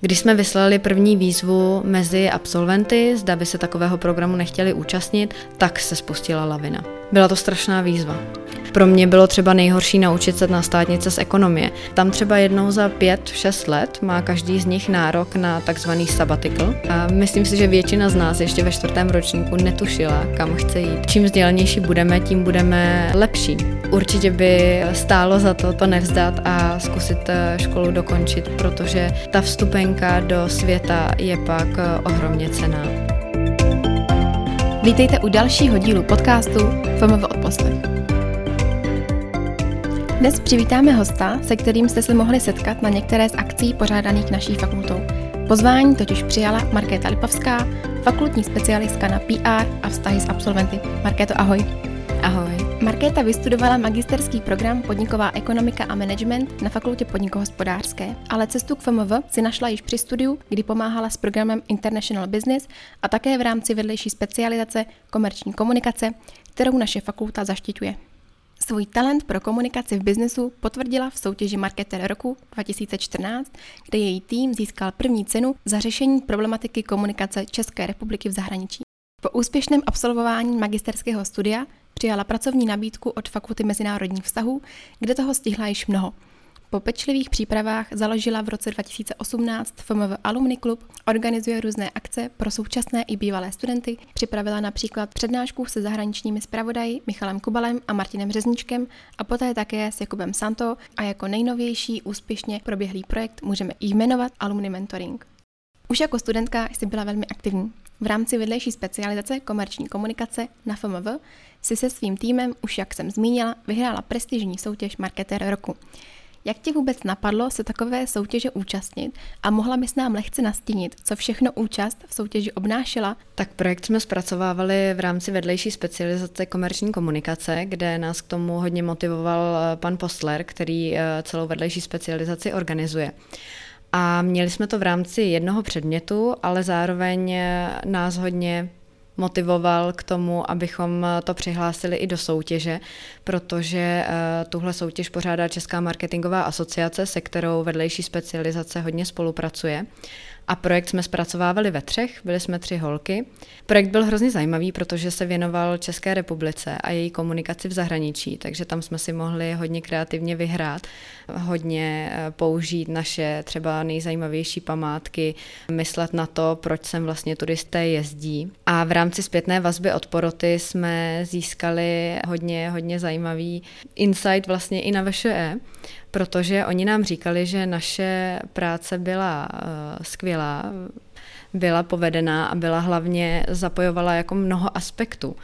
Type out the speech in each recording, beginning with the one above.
Když jsme vyslali první výzvu mezi absolventy, zda by se takového programu nechtěli účastnit, tak se spustila lavina. Byla to strašná výzva. Pro mě bylo třeba nejhorší naučit se na státnice z ekonomie. Tam třeba jednou za pět, šest let má každý z nich nárok na takzvaný sabbatical. A myslím si, že většina z nás ještě ve čtvrtém ročníku netušila, kam chce jít. Čím vzdělanější budeme, tím budeme lepší. Určitě by stálo za to to nevzdat a zkusit eh, školu dokončit, protože ta vstupenka do světa je pak eh, ohromně cená. Vítejte u dalšího dílu podcastu FMV odposlech. Dnes přivítáme hosta, se kterým jste se mohli setkat na některé z akcí pořádaných naší fakultou. Pozvání totiž přijala Markéta Lipovská, fakultní specialistka na PR a vztahy s absolventy. Markéto, ahoj. Ahoj. Markéta vystudovala magisterský program Podniková ekonomika a management na fakultě podnikohospodářské, ale cestu k FMV si našla již při studiu, kdy pomáhala s programem International Business a také v rámci vedlejší specializace komerční komunikace, kterou naše fakulta zaštiťuje. Svůj talent pro komunikaci v biznesu potvrdila v soutěži Marketer roku 2014, kde její tým získal první cenu za řešení problematiky komunikace České republiky v zahraničí. Po úspěšném absolvování magisterského studia přijala pracovní nabídku od Fakulty mezinárodních vztahů, kde toho stihla již mnoho – po pečlivých přípravách založila v roce 2018 FMV Alumni Club, organizuje různé akce pro současné i bývalé studenty, připravila například přednášku se zahraničními zpravodaji Michalem Kubalem a Martinem Řezničkem a poté také s Jakubem Santo a jako nejnovější úspěšně proběhlý projekt můžeme jmenovat Alumni Mentoring. Už jako studentka jsi byla velmi aktivní. V rámci vedlejší specializace komerční komunikace na FMV si se svým týmem, už jak jsem zmínila, vyhrála prestižní soutěž Marketer roku. Jak ti vůbec napadlo se takové soutěže účastnit a mohla bys nám lehce nastínit, co všechno účast v soutěži obnášela? Tak projekt jsme zpracovávali v rámci vedlejší specializace komerční komunikace, kde nás k tomu hodně motivoval eh, pan Postler, který eh, celou vedlejší specializaci organizuje. A měli jsme to v rámci jednoho předmětu, ale zároveň eh, nás hodně motivoval k tomu, abychom to přihlásili i do soutěže, protože eh, tuhle soutěž pořádá Česká marketingová asociace, se kterou vedlejší specializace hodně spolupracuje. A projekt jsme zpracovávali ve třech, byli jsme tři holky. Projekt byl hrozně zajímavý, protože se věnoval České republice a její komunikaci v zahraničí, takže tam jsme si mohli hodně kreativně vyhrát, hodně eh, použít naše třeba nejzajímavější památky, myslet na to, proč sem vlastně turisté jezdí. A v rámci zpětné vazby od poroty jsme získali hodně, hodně zajímavý insight vlastně i na VŠE, protože oni nám říkali, že naše práce byla uh, skvělá, byla povedená a byla hlavně zapojovala jako mnoho aspektů.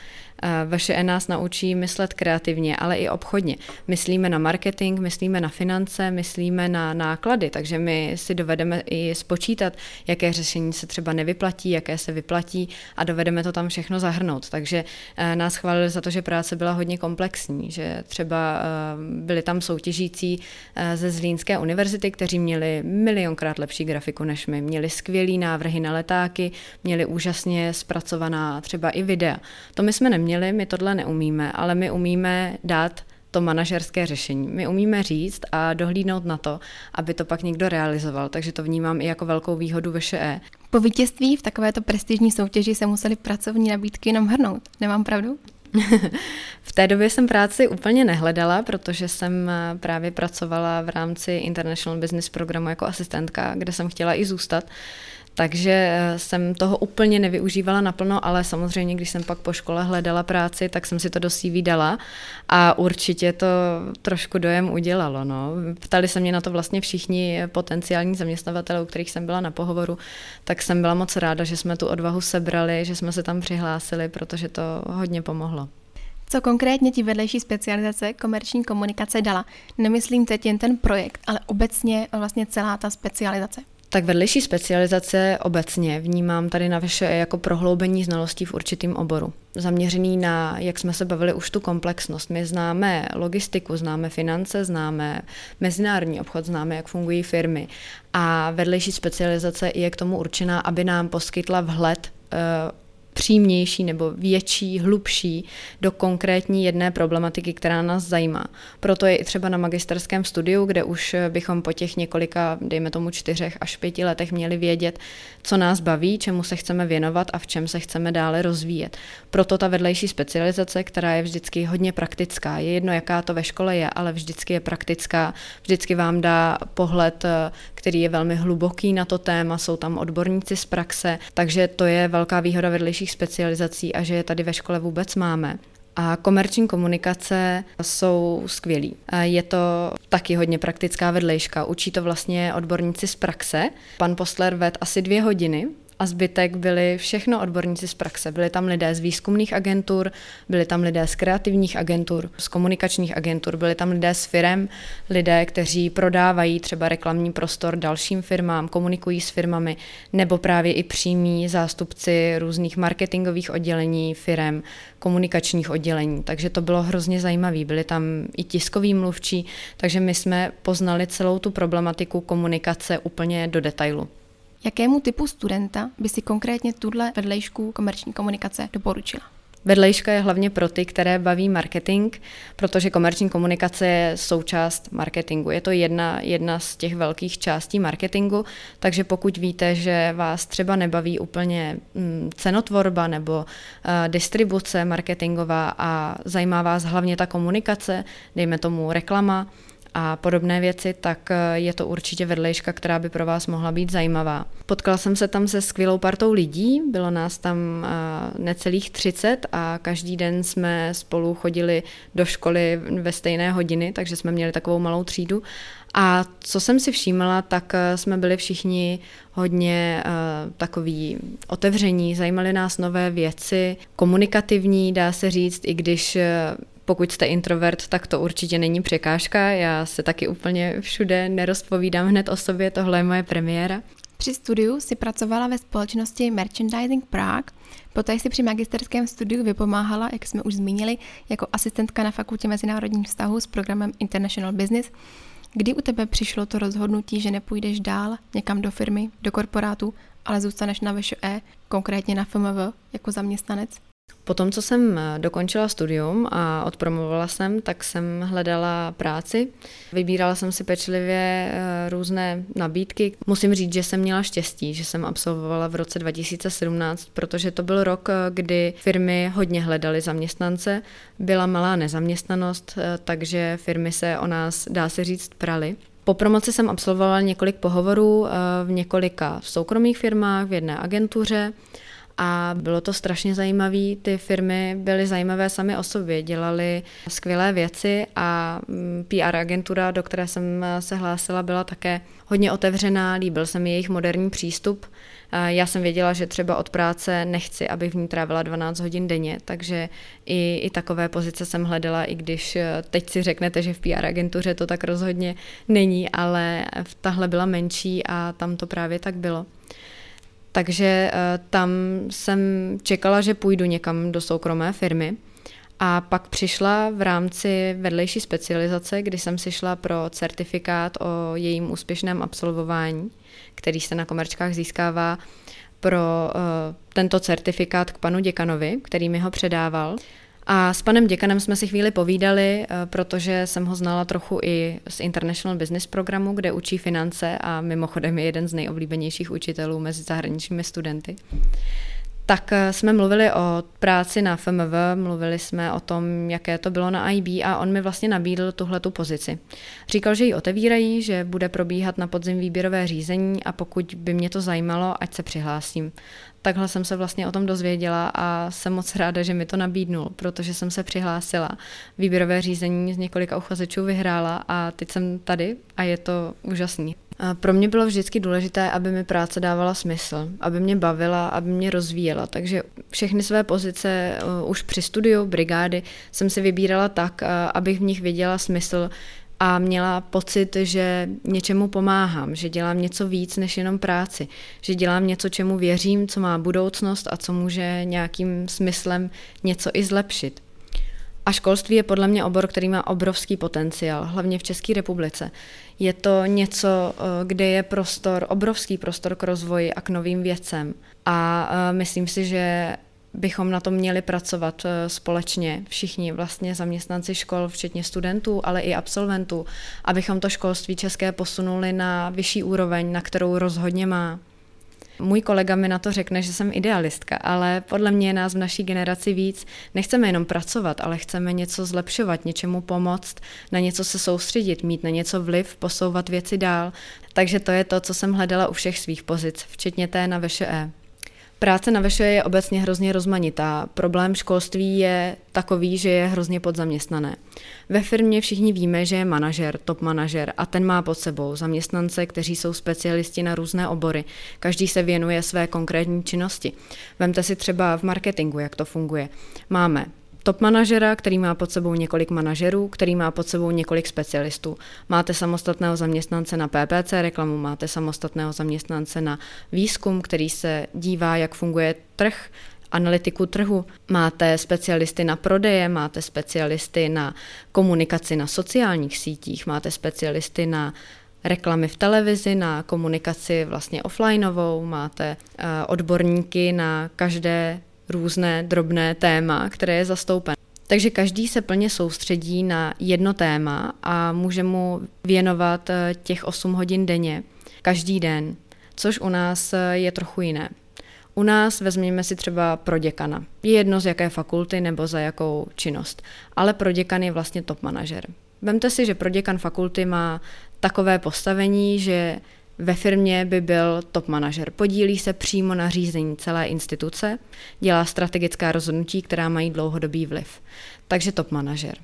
VŠE nás naučí myslet kreativně, ale i obchodně. Myslíme na marketing, myslíme na finance, myslíme na náklady, takže my si dovedeme i spočítat, jaké řešení se třeba nevyplatí, jaké se vyplatí a dovedeme to tam všechno zahrnout. Takže eh, nás chválili za to, že práce byla hodně komplexní, že třeba eh, byli tam soutěžící ze Zlínské univerzity, kteří měli milionkrát lepší grafiku než my, měli skvělý návrhy na letáky, měli úžasně zpracovaná třeba i videa. To my jsme neměli měli, my tohle neumíme, ale my umíme dát to manažerské řešení. My umíme říct a dohlídnout na to, aby to pak někdo realizoval, takže to vnímám i jako velkou výhodu VŠE. Po vítězství v takovéto prestižní soutěži se museli pracovní nabídky jenom hrnout. Nemám pravdu? v té době jsem práci úplně nehledala, protože jsem právě pracovala v rámci International Business programu jako asistentka, kde jsem chtěla i zůstat. Takže eh, jsem toho úplně nevyužívala naplno, ale samozřejmě, když jsem pak po škole hledala práci, tak jsem si to do CV dala a určitě to trošku dojem udělalo. No. Ptali se mě na to vlastně všichni potenciální zaměstnavatelé, u kterých jsem byla na pohovoru, tak jsem byla moc ráda, že jsme tu odvahu sebrali, že jsme se tam přihlásili, protože to hodně pomohlo. Co konkrétně ti vedlejší specializace komerční komunikace dala? Nemyslím teď jen ten projekt, ale obecně vlastně celá ta specializace. Tak vedlejší specializace obecně vnímám tady na vše jako prohloubení znalostí v určitém oboru. Zaměřený na, jak jsme se bavili, už tu komplexnost. My známe logistiku, známe finance, známe mezinárodní obchod, známe, jak fungují firmy. A vedlejší specializace je k tomu určená, aby nám poskytla vhled přímější nebo větší, hlubší do konkrétní jedné problematiky, která nás zajímá. Proto je i třeba na magisterském studiu, kde už bychom po těch několika, dejme tomu čtyřech až pěti letech měli vědět, co nás baví, čemu se chceme věnovat a v čem se chceme dále rozvíjet. Proto ta vedlejší specializace, která je vždycky hodně praktická. Je jedno, jaká to ve škole je, ale vždycky je praktická, vždycky vám dá pohled, který je velmi hluboký na to téma, jsou tam odborníci z praxe, takže to je velká výhoda vedlejších specializací a že je tady ve škole vůbec máme. A komerční komunikace jsou skvělí. Je to taky hodně praktická vedlejška. Učí to vlastně odborníci z praxe. Pan Postler ved asi dvě hodiny a zbytek byli všechno odborníci z praxe. Byli tam lidé z výzkumných agentur, byli tam lidé z kreativních agentur, z komunikačních agentur, byli tam lidé z firem, lidé, kteří prodávají třeba reklamní prostor dalším firmám, komunikují s firmami, nebo právě i přímí zástupci různých marketingových oddělení firem, komunikačních oddělení. Takže to bylo hrozně zajímavé. Byli tam i tiskoví mluvčí, takže my jsme poznali celou tu problematiku komunikace úplně do detailu. Jakému typu studenta by si konkrétně tuhle vedlejšku komerční komunikace doporučila? Vedlejška je hlavně pro ty, které baví marketing, protože komerční komunikace je součást marketingu. Je to jedna, jedna z těch velkých částí marketingu, takže pokud víte, že vás třeba nebaví úplně mm, cenotvorba nebo uh, distribuce marketingová a zajímá vás hlavně ta komunikace, dejme tomu reklama, a podobné věci, tak eh, je to určitě vedlejška, která by pro vás mohla být zajímavá. Potkala jsem se tam se skvělou partou lidí, bylo nás tam eh, necelých 30 a každý den jsme spolu chodili do školy ve stejné hodiny, takže jsme měli takovou malou třídu. A co jsem si všímala, tak eh, jsme byli všichni hodně uh, takový otevření, zajímaly nás nové věci, komunikativní, dá se říct, i když pokud jste introvert, tak to určitě není překážka. Já se taky úplně všude nerozpovídám hned o sobě, tohle je moje premiéra. Při studiu si pracovala ve společnosti Merchandising Prague, poté si při magisterském studiu vypomáhala, jak jsme už zmínili, jako asistentka na fakultě mezinárodních vztahů s programem International Business. Kdy u tebe přišlo to rozhodnutí, že nepůjdeš dál někam do firmy, do korporátu, ale zůstaneš na VŠE, konkrétně na FMV, jako zaměstnanec? Po tom, co jsem eh, dokončila studium a odpromovala jsem, tak jsem hledala práci. Vybírala jsem si pečlivě eh, různé nabídky. Musím říct, že jsem měla štěstí, že jsem absolvovala v roce 2017, protože to byl rok, eh, kdy firmy hodně hledaly zaměstnance. Byla malá nezaměstnanost, takže firmy se o nás, dá se říct, praly. Po promoci jsem absolvovala několik pohovorů v několika soukromých firmách, v jedné agentuře a bylo to strašně zajímavé. Ty firmy byly zajímavé sami o sobě, dělali skvělé věci a mm, PR agentura, do které jsem se hlásila, byla také hodně otevřená, líbil se mi jejich moderní přístup. Já jsem věděla, že třeba od práce nechci, abych v ní trávila 12 hodin denně, takže i, i takové pozice jsem hledala, i když eh, teď si řeknete, že v PR agentuře to tak rozhodně není, ale tahle byla menší a tam to právě tak bylo. Takže eh, tam jsem čekala, že půjdu někam do soukromé firmy. A pak přišla v rámci vedlejší specializace, kdy jsem si šla pro certifikát o jejím úspěšném absolvování, který se na komerčkách získává pro uh, tento certifikát k panu děkanovi, který mi ho předával. A s panem děkanem jsme si chvíli povídali, eh, protože jsem ho znala trochu i z International Business programu, kde učí finance a mimochodem je jeden z nejoblíbenějších učitelů mezi zahraničními studenty tak eh, jsme mluvili o práci na FMV, mluvili jsme o tom, jaké to bylo na IB a on mi vlastně nabídl tuhle tu pozici. Říkal, že ji otevírají, že bude probíhat na podzim výběrové řízení a pokud by mě to zajímalo, ať se přihlásím. Takhle jsem se vlastně o tom dozvěděla a jsem moc ráda, že mi to nabídnul, protože jsem se přihlásila. Výběrové řízení z několika uchazečů vyhrála a teď jsem tady a je to úžasný. Pro mě bylo vždycky důležité, aby mi práce dávala smysl, aby mě bavila, aby mě rozvíjela. Takže všechny své pozice uh, už při studiu brigády jsem si vybírala tak, uh, abych v nich viděla smysl a měla pocit, že něčemu pomáhám, že dělám něco víc než jenom práci, že dělám něco, čemu věřím, co má budoucnost a co může nějakým smyslem něco i zlepšit. A školství je podle mě obor, který má obrovský potenciál, hlavně v České republice. Je to něco, eh, kde je prostor, obrovský prostor k rozvoji a k novým věcem. A eh, myslím si, že bychom na tom měli pracovat eh, společně, všichni vlastně zaměstnanci škol, včetně studentů, ale i absolventů, abychom to školství české posunuli na vyšší úroveň, na kterou rozhodně má. Můj kolega mi na to řekne, že jsem idealistka, ale podle mě nás v naší generaci víc. Nechceme jenom pracovat, ale chceme něco zlepšovat, něčemu pomoct, na něco se soustředit, mít na něco vliv, posouvat věci dál. Takže to je to, co jsem hledala u všech svých pozic, včetně té na VŠE. Práce na VŠE je obecně hrozně rozmanitá. Problém školství je takový, že je hrozně podzaměstnané. Ve firmě všichni víme, že je manažer, top manažer a ten má pod sebou zaměstnance, kteří jsou specialisti na různé obory. Každý se věnuje své konkrétní činnosti. Vemte si třeba v marketingu, jak to funguje. Máme top manažera, který má pod sebou několik manažerů, který má pod sebou několik specialistů. Máte samostatného zaměstnance na PPC reklamu, máte samostatného zaměstnance na výzkum, který se dívá, jak funguje trh, analytiku trhu, máte specialisty na prodeje, máte specialisty na komunikaci na sociálních sítích, máte specialisty na reklamy v televizi, na komunikaci vlastně offlineovou, máte uh, odborníky na každé různé drobné téma, které je zastoupen. Takže každý se plně soustředí na jedno téma a může mu věnovat eh, těch 8 hodin denně, každý den, což u nás eh, je trochu jiné. U nás vezměme si třeba pro děkana. Je jedno z jaké fakulty nebo za jakou činnost, ale pro děkan je vlastně top manažer. Vemte si, že pro děkan fakulty má takové postavení, že ve firmě by byl top manažer. Podílí se přímo na řízení celé instituce, dělá strategická rozhodnutí, která mají dlouhodobý vliv. Takže top manažer.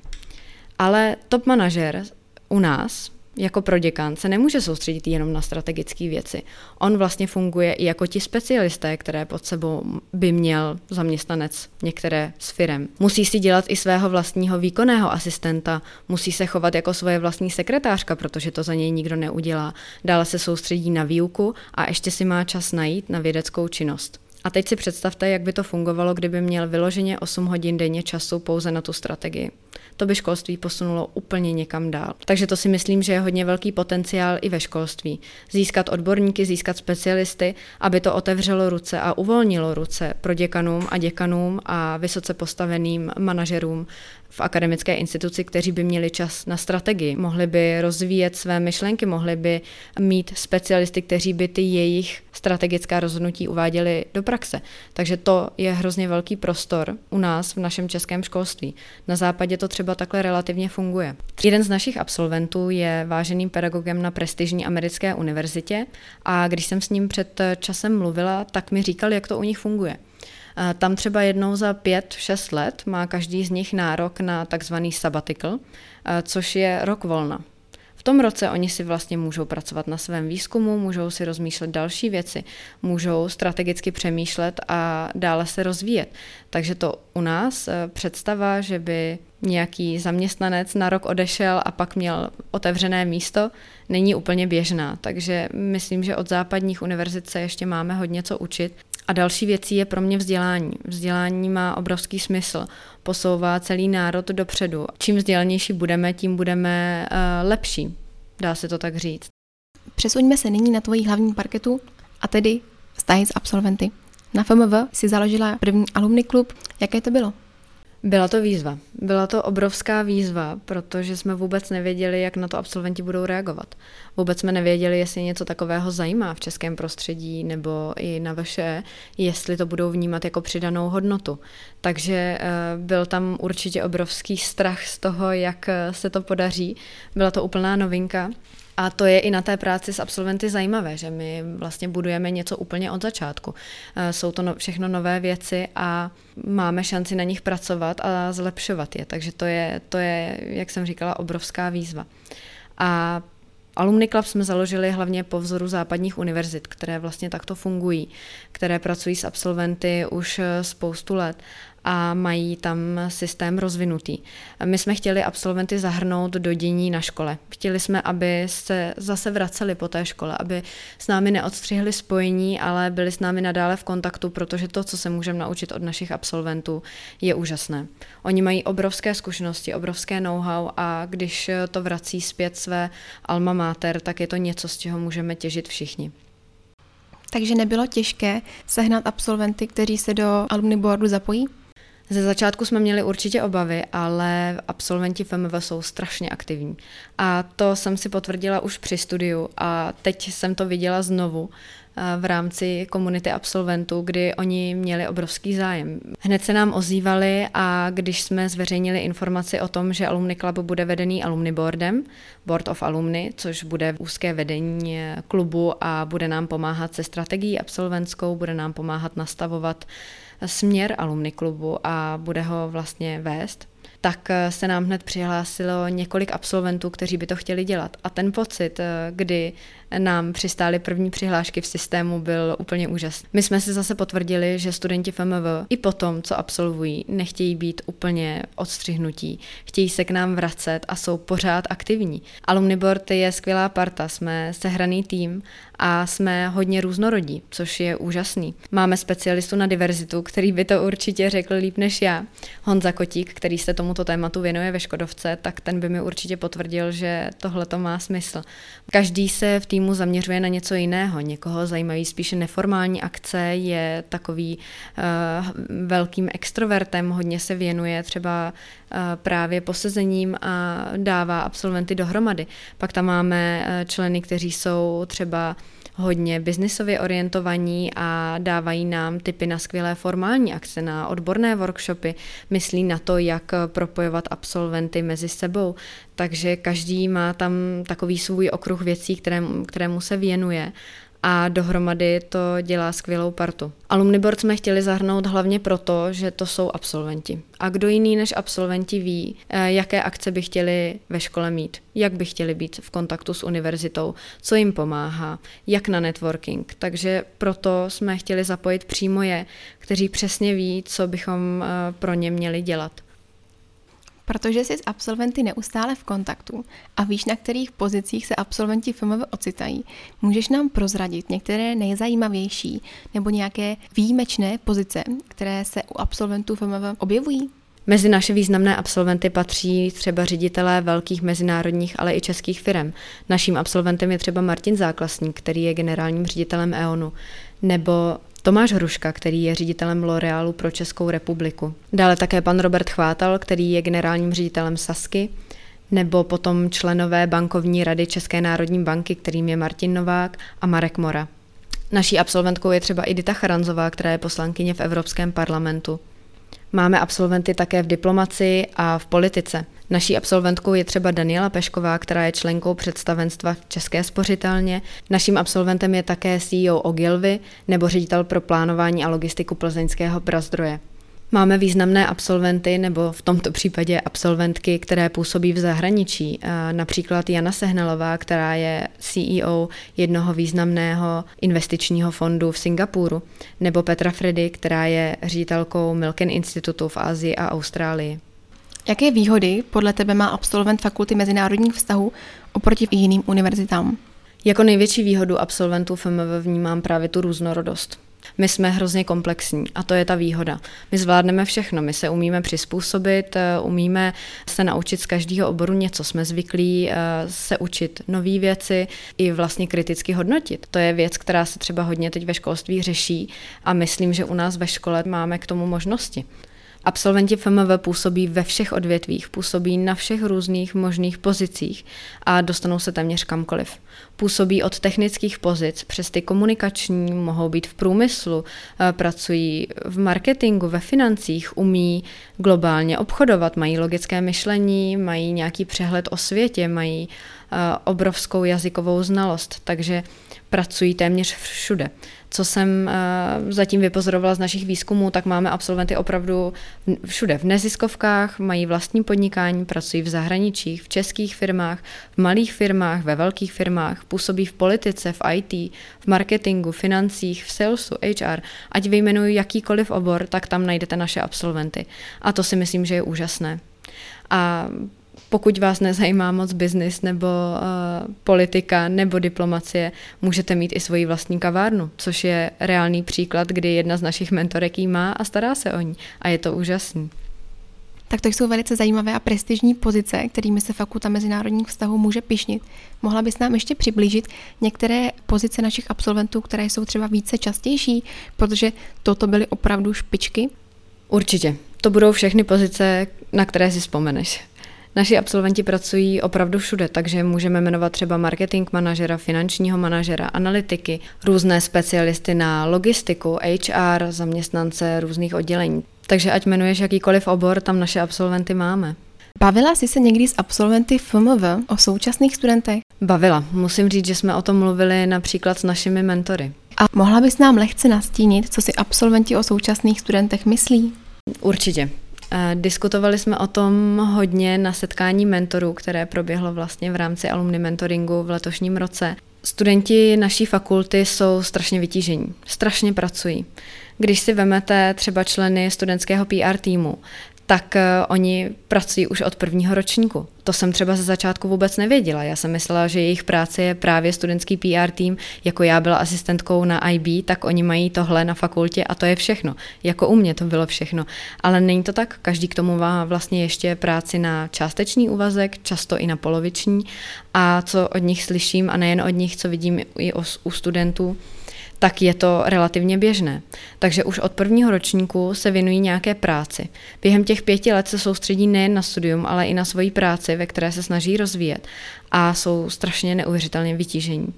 Ale top manažer u nás jako proděkan se nemůže soustředit jenom na strategické věci. On vlastně funguje i jako ti specialisté, které pod sebou by měl zaměstnanec některé s firem. Musí si dělat i svého vlastního výkonného asistenta, musí se chovat jako svoje vlastní sekretářka, protože to za něj nikdo neudělá. Dále se soustředí na výuku a ještě si má čas najít na vědeckou činnost. A teď si představte, jak by to fungovalo, kdyby měl vyloženě 8 hodin denně času pouze na tu strategii to by školství posunulo úplně někam dál. Takže to si myslím, že je hodně velký potenciál i ve školství. Získat odborníky, získat specialisty, aby to otevřelo ruce a uvolnilo ruce pro děkanům a děkanům a vysoce postaveným manažerům v akademické instituci, kteří by měli čas na strategii. Mohli by rozvíjet své myšlenky, mohli by mít specialisty, kteří by ty jejich strategická rozhodnutí uváděli do praxe. Takže to je hrozně velký prostor u nás v našem českém školství. Na západě to třeba takhle relativně funguje. Jeden z našich absolventů je váženým pedagogem na prestižní americké univerzitě a když jsem s ním před časem mluvila, tak mi říkal, jak to u nich funguje. Tam třeba jednou za pět, šest let má každý z nich nárok na takzvaný sabbatical, což je rok volna. V tom roce oni si vlastně můžou pracovat na svém výzkumu, můžou si rozmýšlet další věci, můžou strategicky přemýšlet a dále se rozvíjet. Takže to u nás e, představa, že by nějaký zaměstnanec na rok odešel a pak měl otevřené místo, není úplně běžná. Takže myslím, že od západních univerzit se ještě máme hodně co učit. A další věcí je pro mě vzdělání. Vzdělání má obrovský smysl, posouvá celý národ dopředu. Čím vzdělanější budeme, tím budeme uh, lepší, dá se to tak říct. Přesuňme se nyní na tvoji hlavní parketu, a tedy vztahy s absolventy. Na FMV si založila první alumni klub. Jaké to bylo? Byla to výzva. Byla to obrovská výzva, protože jsme vůbec nevěděli, jak na to absolventi budou reagovat. Vůbec jsme nevěděli, jestli něco takového zajímá v českém prostředí nebo i na vaše, jestli to budou vnímat jako přidanou hodnotu. Takže eh, byl tam určitě obrovský strach z toho, jak eh, se to podaří. Byla to úplná novinka a to je i na té práci s absolventy zajímavé, že my vlastně budujeme něco úplně od začátku. Eh, jsou to no, všechno nové věci a máme šanci na nich pracovat a zlepšovat je. Takže to je, to je jak jsem říkala, obrovská výzva. A Alumni Club jsme založili hlavně po vzoru západních univerzit, které vlastně takto fungují, které pracují s absolventy už eh, spoustu let a mají tam systém rozvinutý. My jsme chtěli absolventy zahrnout do dění na škole. Chtěli jsme, aby se zase vraceli po té škole, aby s námi neodstřihli spojení, ale byli s námi nadále v kontaktu, protože to, co se můžeme naučit od našich absolventů, je úžasné. Oni mají obrovské zkušenosti, obrovské know-how a když to vrací zpět své alma mater, tak je to něco, z čeho můžeme těžit všichni. Takže nebylo těžké sehnat absolventy, kteří se do alumni boardu zapojí? Ze začátku jsme měli určitě obavy, ale absolventi FMV jsou strašně aktivní. A to jsem si potvrdila už při studiu a teď jsem to viděla znovu eh, v rámci komunity absolventů, kdy oni měli obrovský zájem. Hned se nám ozývali a když jsme zveřejnili informaci o tom, že Alumni Club bude vedený Alumni Boardem, Board of Alumni, což bude úzké vedení klubu a bude nám pomáhat se strategií absolventskou, bude nám pomáhat nastavovat směr alumni klubu a bude ho vlastně vést, tak eh, se nám hned přihlásilo několik absolventů, kteří by to chtěli dělat. A ten pocit, eh, kdy nám přistály první přihlášky v systému, byl úplně úžasný. My jsme si zase potvrdili, že studenti FMV i po tom, co absolvují, nechtějí být úplně odstřihnutí. Chtějí se k nám vracet a jsou pořád aktivní. Alumni Board je skvělá parta, jsme sehraný tým a jsme hodně různorodí, což je úžasný. Máme specialistu na diverzitu, který by to určitě řekl líp než já. Honza Kotík, který se tomuto tématu věnuje ve Škodovce, tak ten by mi určitě potvrdil, že tohle to má smysl. Každý se v týmu zaměřuje na něco jiného. Někoho zajímají spíše neformální akce, je takový uh, velkým extrovertem, hodně se věnuje třeba uh, právě posezením a dává absolventy dohromady. Pak tam máme uh, členy, kteří jsou třeba hodně biznisově orientovaní a dávají nám typy na skvělé formální akce, na odborné workshopy, myslí na to, jak propojovat absolventy mezi sebou. Takže každý má tam takový svůj okruh věcí, kterému, kterému se věnuje a dohromady to dělá skvělou partu. Alumni board jsme chtěli zahrnout hlavně proto, že to jsou absolventi. A kdo jiný než absolventi ví, eh, jaké akce by chtěli ve škole mít, jak by chtěli být v kontaktu s univerzitou, co jim pomáhá, jak na networking. Takže proto jsme chtěli zapojit přímo je, kteří přesně ví, co bychom eh, pro ně měli dělat. Protože jsi s absolventy neustále v kontaktu a víš, na kterých pozicích se absolventi FMV ocitají, můžeš nám prozradit některé nejzajímavější nebo nějaké výjimečné pozice, které se u absolventů FMV objevují? Mezi naše významné absolventy patří třeba ředitelé velkých mezinárodních, ale i českých firm. Naším absolventem je třeba Martin Záklasník, který je generálním ředitelem EONu, nebo Tomáš Hruška, který je ředitelem L'Orealu pro Českou republiku. Dále také pan Robert Chvátal, který je generálním ředitelem Sasky, nebo potom členové bankovní rady České národní banky, kterým je Martin Novák a Marek Mora. Naší absolventkou je třeba i Dita Charanzová, která je poslankyně v Evropském parlamentu. Máme absolventy také v diplomaci a v politice. Naší absolventkou je třeba Daniela Pešková, která je členkou představenstva České spořitelně. Naším absolventem je také CEO Ogilvy nebo ředitel pro plánování a logistiku plzeňského prazdroje. Máme významné absolventy, nebo v tomto případě absolventky, které působí v zahraničí. Například Jana Sehnalová, která je CEO jednoho významného investičního fondu v Singapuru, nebo Petra Freddy, která je ředitelkou Milken Institutu v Asii a Austrálii. Jaké výhody podle tebe má absolvent Fakulty mezinárodních vztahů oproti jiným univerzitám? Jako největší výhodu absolventů FMV vnímám právě tu různorodost. My jsme hrozně komplexní a to je ta výhoda. My zvládneme všechno, my se umíme přizpůsobit, eh, umíme se naučit z každého oboru něco, jsme zvyklí eh, se učit nové věci i vlastně kriticky hodnotit. To je věc, která se třeba hodně teď ve školství řeší a myslím, že u nás ve škole máme k tomu možnosti. Absolventi FMV působí ve všech odvětvích, působí na všech různých možných pozicích a dostanou se téměř kamkoliv. Působí od technických pozic přes ty komunikační, mohou být v průmyslu, eh, pracují v marketingu, ve financích, umí globálně obchodovat, mají logické myšlení, mají nějaký přehled o světě, mají eh, obrovskou jazykovou znalost, takže pracují téměř všude. Co jsem uh, zatím vypozorovala z našich výzkumů, tak máme absolventy opravdu všude v neziskovkách, mají vlastní podnikání, pracují v zahraničích, v českých firmách, v malých firmách, ve velkých firmách, působí v politice, v IT, v marketingu, financích, v salesu, HR. Ať vyjmenuji jakýkoliv obor, tak tam najdete naše absolventy. A to si myslím, že je úžasné. A pokud vás nezajímá moc biznis nebo uh, politika nebo diplomacie, můžete mít i svoji vlastní kavárnu, což je reálný příklad, kdy jedna z našich mentorek jí má a stará se o ní. A je to úžasný. Tak to jsou velice zajímavé a prestižní pozice, kterými se Fakulta mezinárodních vztahů může pišnit. Mohla bys nám ještě přiblížit některé pozice našich absolventů, které jsou třeba více častější, protože toto byly opravdu špičky? Určitě. To budou všechny pozice, na které si vzpomeneš. Naši absolventi pracují opravdu všude, takže můžeme jmenovat třeba marketing manažera, finančního manažera, analytiky, různé specialisty na logistiku, HR, zaměstnance různých oddělení. Takže ať jmenuješ jakýkoliv obor, tam naše absolventy máme. Bavila jsi se někdy s absolventy FMV o současných studentech? Bavila. Musím říct, že jsme o tom mluvili například s našimi mentory. A mohla bys nám lehce nastínit, co si absolventi o současných studentech myslí? Určitě. Eh, diskutovali jsme o tom hodně na setkání mentorů, které proběhlo vlastně v rámci alumni mentoringu v letošním roce. Studenti naší fakulty jsou strašně vytížení, strašně pracují. Když si vemete třeba členy studentského PR týmu, tak eh, oni pracují už od prvního ročníku. To jsem třeba ze začátku vůbec nevěděla. Já jsem myslela, že jejich práce je právě studentský PR tým. Jako já byla asistentkou na IB, tak oni mají tohle na fakultě a to je všechno. Jako u mě to bylo všechno. Ale není to tak. Každý k tomu má vlastně ještě práci na částečný úvazek, často i na poloviční. A co od nich slyším, a nejen od nich, co vidím i u studentů, tak je to relativně běžné. Takže už od prvního ročníku se věnují nějaké práci. Během těch pěti let se soustředí nejen na studium, ale i na svoji práci, ve které se snaží rozvíjet a jsou strašně neuvěřitelně vytížení.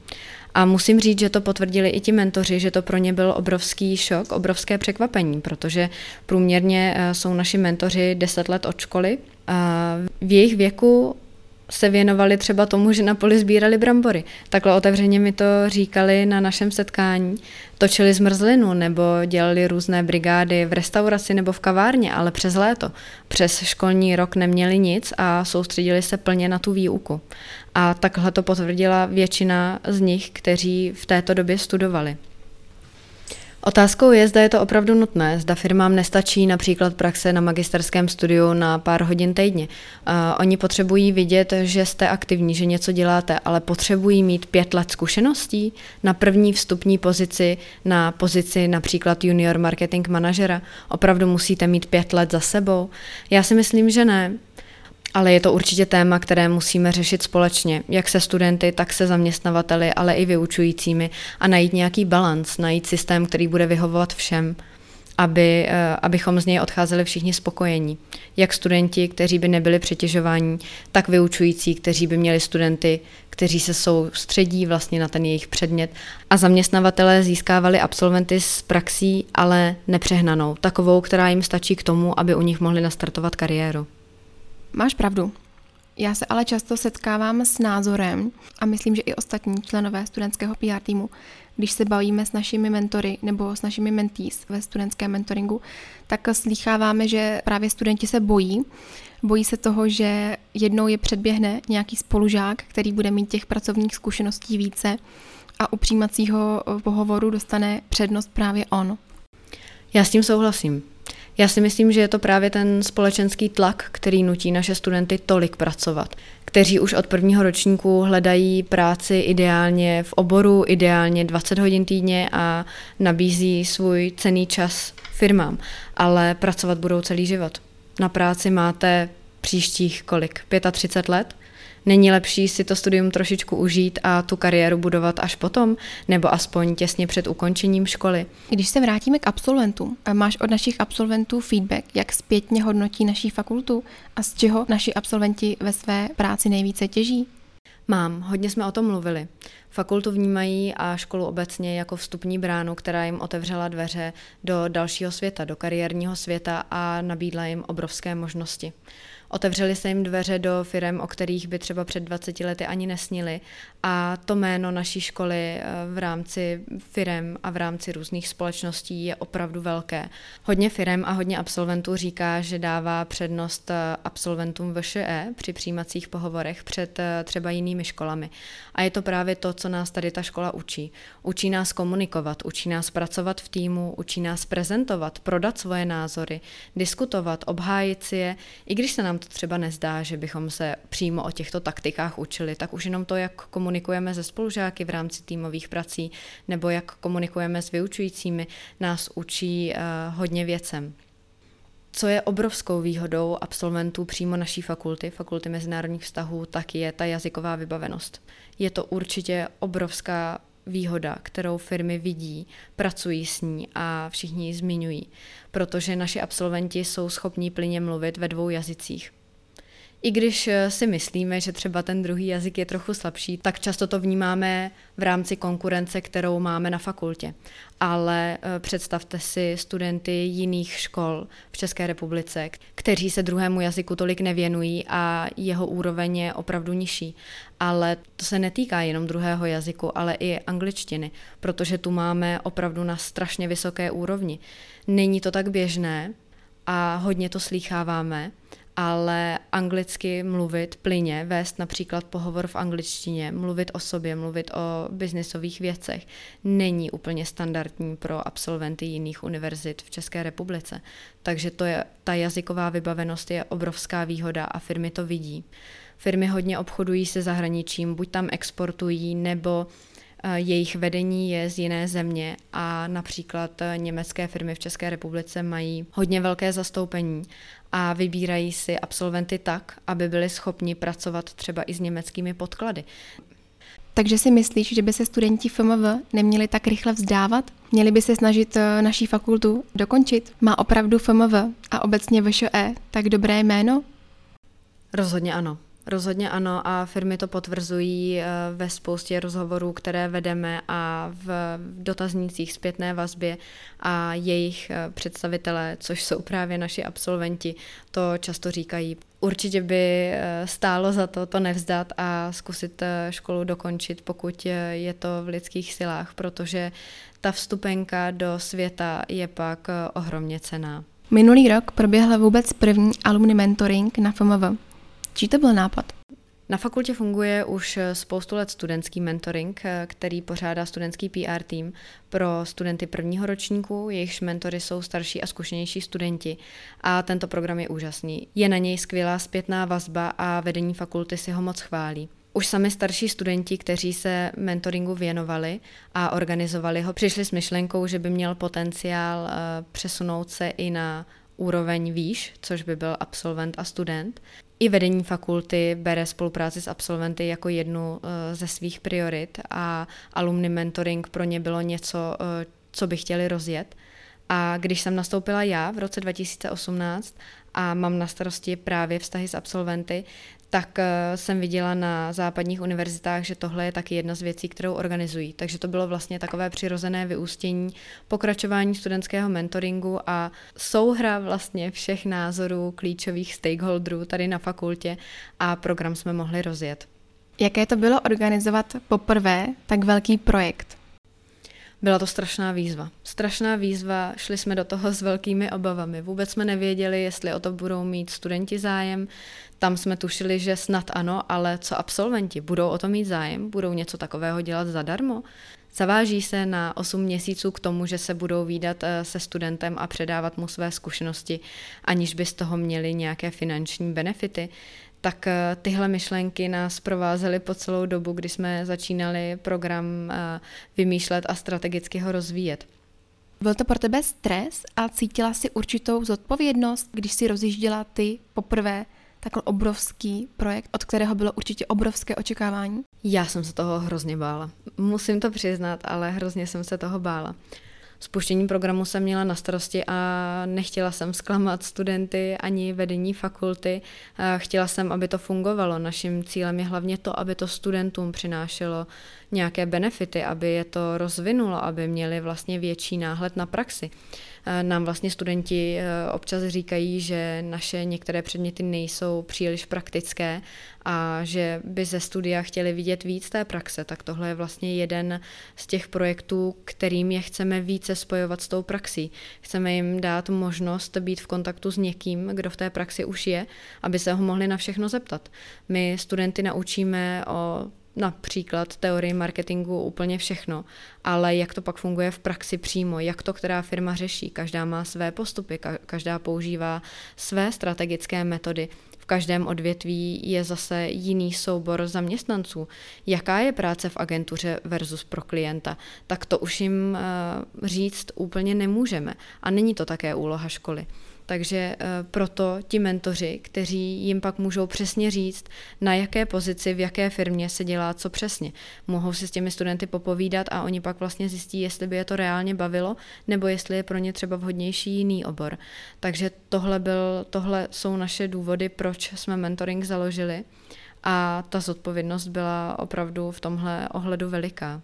A musím říct, že to potvrdili i ti mentoři, že to pro ně byl obrovský šok, obrovské překvapení, protože průměrně eh, jsou naši mentoři 10 let od školy. V jejich věku se věnovali třeba tomu, že na poli sbírali brambory. Takhle otevřeně mi to říkali na našem setkání. Točili zmrzlinu nebo dělali různé brigády v restauraci nebo v kavárně, ale přes léto. Přes školní rok neměli nic a soustředili se plně na tu výuku. A takhle to potvrdila většina z nich, kteří v této době studovali. Otázkou je, zda je to opravdu nutné, zda firmám nestačí například praxe na magisterském studiu na pár hodin týdně. Uh, oni potřebují vidět, že jste aktivní, že něco děláte, ale potřebují mít pět let zkušeností na první vstupní pozici, na pozici například junior marketing manažera. Opravdu musíte mít pět let za sebou. Já si myslím, že ne. Ale je to určitě téma, které musíme řešit společně, jak se studenty, tak se zaměstnavateli, ale i vyučujícími a najít nějaký balans, najít systém, který bude vyhovovat všem, aby, eh, abychom z něj odcházeli všichni spokojení. Jak studenti, kteří by nebyli přetěžováni, tak vyučující, kteří by měli studenty, kteří se soustředí vlastně na ten jejich předmět. A zaměstnavatelé získávali absolventy s praxí, ale nepřehnanou, takovou, která jim stačí k tomu, aby u nich mohli nastartovat kariéru. Máš pravdu. Já se ale často setkávám s názorem, a myslím, že i ostatní členové studentského PR týmu, když se bavíme s našimi mentory nebo s našimi mentees ve studentském mentoringu, tak slýcháváme, že právě studenti se bojí. Bojí se toho, že jednou je předběhne nějaký spolužák, který bude mít těch pracovních zkušeností více a u přijímacího pohovoru dostane přednost právě on. Já s tím souhlasím. Já si myslím, že je to právě ten společenský tlak, který nutí naše studenty tolik pracovat, kteří už od prvního ročníku hledají práci ideálně v oboru, ideálně 20 hodin týdně a nabízí svůj cený čas firmám, ale pracovat budou celý život. Na práci máte příštích kolik? 35 let? Není lepší si to studium trošičku užít a tu kariéru budovat až potom, nebo aspoň těsně před ukončením školy? Když se vrátíme k absolventům, máš od našich absolventů feedback, jak zpětně hodnotí naší fakultu a z čeho naši absolventi ve své práci nejvíce těží? Mám, hodně jsme o tom mluvili. Fakultu vnímají a školu obecně jako vstupní bránu, která jim otevřela dveře do dalšího světa, do kariérního světa a nabídla jim obrovské možnosti. Otevřely se jim dveře do firm, o kterých by třeba před 20 lety ani nesnili a to jméno naší školy eh, v rámci firm a v rámci různých společností je opravdu velké. Hodně firm a hodně absolventů říká, že dává přednost eh, absolventům VŠE při přijímacích pohovorech před eh, třeba jinými školami. A je to právě to, co nás tady ta škola učí. Učí nás komunikovat, učí nás pracovat v týmu, učí nás prezentovat, prodat svoje názory, diskutovat, obhájit si je, i když se nám to třeba nezdá, že bychom se přímo o těchto taktikách učili, tak už jenom to, jak komunikujeme se spolužáky v rámci týmových prací nebo jak komunikujeme s vyučujícími, nás učí uh, hodně věcem. Co je obrovskou výhodou absolventů přímo naší fakulty, fakulty mezinárodních vztahů, tak je ta jazyková vybavenost. Je to určitě obrovská výhoda, kterou firmy vidí, pracují s ní a všichni ji zmiňují, protože naši absolventi jsou schopní plyně mluvit ve dvou jazycích. I když eh, si myslíme, že třeba ten druhý jazyk je trochu slabší, tak často to vnímáme v rámci konkurence, kterou máme na fakultě. Ale eh, představte si studenty jiných škol v České republice, kteří se druhému jazyku tolik nevěnují a jeho úroveň je opravdu nižší. Ale to se netýká jenom druhého jazyku, ale i angličtiny, protože tu máme opravdu na strašně vysoké úrovni. Není to tak běžné a hodně to slýcháváme, ale anglicky mluvit plyně, vést například pohovor v angličtině, mluvit o sobě, mluvit o biznisových věcech, není úplně standardní pro absolventy jiných univerzit v České republice. Takže to je, ta jazyková vybavenost je obrovská výhoda a firmy to vidí. Firmy hodně obchodují se zahraničím, buď tam exportují, nebo Eh, jejich vedení je z jiné země a například eh, německé firmy v České republice mají hodně velké zastoupení a vybírají si absolventy tak, aby byli schopni pracovat třeba i s německými podklady. Takže si myslíš, že by se studenti FMV neměli tak rychle vzdávat? Měli by se snažit eh, naší fakultu dokončit? Má opravdu FMV a obecně VŠE tak dobré jméno? Rozhodně ano. Rozhodně ano a firmy to potvrzují eh, ve spoustě rozhovorů, které vedeme a v dotaznících zpětné vazbě a jejich eh, představitelé, což jsou právě naši absolventi, to často říkají. Určitě by eh, stálo za to to nevzdat a zkusit školu dokončit, pokud je to v lidských silách, protože ta vstupenka do světa je pak ohromně cená. Minulý rok proběhl vůbec první alumni mentoring na FMV. Čí to byl nápad? Na fakultě funguje už spoustu let studentský mentoring, který pořádá studentský PR tým pro studenty prvního ročníku, jejichž mentory jsou starší a zkušenější studenti a tento program je úžasný. Je na něj skvělá zpětná vazba a vedení fakulty si ho moc chválí. Už sami starší studenti, kteří se mentoringu věnovali a organizovali ho, přišli s myšlenkou, že by měl potenciál eh, přesunout se i na úroveň výš, což by byl absolvent a student. I vedení fakulty bere spolupráci s absolventy jako jednu eh, ze svých priorit a alumni mentoring pro ně bylo něco, eh, co by chtěli rozjet. A když jsem nastoupila já v roce 2018 a mám na starosti právě vztahy s absolventy, tak eh, jsem viděla na západních univerzitách, že tohle je taky jedna z věcí, kterou organizují. Takže to bylo vlastně takové přirozené vyústění pokračování studentského mentoringu a souhra vlastně všech názorů klíčových stakeholderů tady na fakultě a program jsme mohli rozjet. Jaké to bylo organizovat poprvé tak velký projekt? Byla to strašná výzva. Strašná výzva, šli jsme do toho s velkými obavami. Vůbec jsme nevěděli, jestli o to budou mít studenti zájem. Tam jsme tušili, že snad ano, ale co absolventi? Budou o to mít zájem? Budou něco takového dělat zadarmo? Zaváží se na 8 měsíců k tomu, že se budou výdat eh, se studentem a předávat mu své zkušenosti, aniž by z toho měli nějaké finanční benefity tak eh, tyhle myšlenky nás provázely po celou dobu, kdy jsme začínali program eh, vymýšlet a strategicky ho rozvíjet. Byl to pro tebe stres a cítila si určitou zodpovědnost, když si rozjížděla ty poprvé takhle obrovský projekt, od kterého bylo určitě obrovské očekávání? Já jsem se toho hrozně bála. Musím to přiznat, ale hrozně jsem se toho bála spuštění programu jsem měla na starosti a nechtěla jsem zklamat studenty ani vedení fakulty. Chtěla jsem, aby to fungovalo. Naším cílem je hlavně to, aby to studentům přinášelo nějaké benefity, aby je to rozvinulo, aby měli vlastně větší náhled na praxi. Eh, nám vlastně studenti eh, občas říkají, že naše některé předměty nejsou příliš praktické a že by ze studia chtěli vidět víc té praxe, tak tohle je vlastně jeden z těch projektů, kterým je chceme více spojovat s tou praxí. Chceme jim dát možnost být v kontaktu s někým, kdo v té praxi už je, aby se ho mohli na všechno zeptat. My studenty naučíme o například teorii marketingu úplně všechno, ale jak to pak funguje v praxi přímo, jak to která firma řeší, každá má své postupy, každá používá své strategické metody, v každém odvětví je zase jiný soubor zaměstnanců. Jaká je práce v agentuře versus pro klienta, tak to už jim eh, říct úplně nemůžeme. A není to také úloha školy. Takže proto ti mentoři, kteří jim pak můžou přesně říct, na jaké pozici, v jaké firmě se dělá co přesně. Mohou si s těmi studenty popovídat a oni pak vlastně zjistí, jestli by je to reálně bavilo, nebo jestli je pro ně třeba vhodnější jiný obor. Takže tohle, byl, tohle jsou naše důvody, proč jsme mentoring založili a ta zodpovědnost byla opravdu v tomhle ohledu veliká.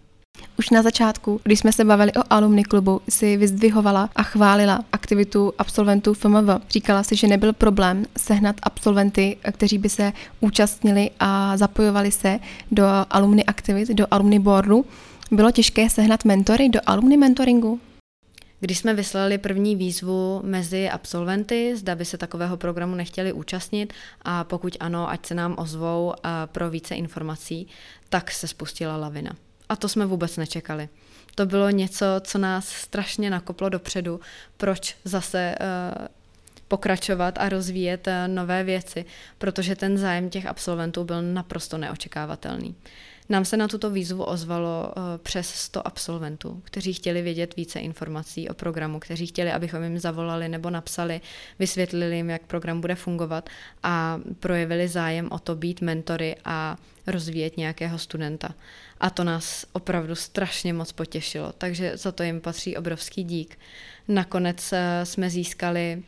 Už na začátku, když jsme se bavili o alumni klubu, si vyzdvihovala a chválila aktivitu absolventů FMV. Říkala si, že nebyl problém sehnat absolventy, kteří by se účastnili a zapojovali se do alumni aktivit, do alumni boardu. Bylo těžké sehnat mentory do alumni mentoringu? Když jsme vyslali první výzvu mezi absolventy, zda by se takového programu nechtěli účastnit a pokud ano, ať se nám ozvou pro více informací, tak se spustila lavina. A to jsme vůbec nečekali. To bylo něco, co nás strašně nakoplo dopředu, proč zase uh, pokračovat a rozvíjet uh, nové věci, protože ten zájem těch absolventů byl naprosto neočekávatelný. Nám se na tuto výzvu ozvalo uh, přes 100 absolventů, kteří chtěli vědět více informací o programu, kteří chtěli, abychom jim zavolali nebo napsali, vysvětlili jim, jak program bude fungovat a projevili zájem o to být mentory a rozvíjet nějakého studenta. A to nás opravdu strašně moc potěšilo, takže za to jim patří obrovský dík. Nakonec eh, jsme získali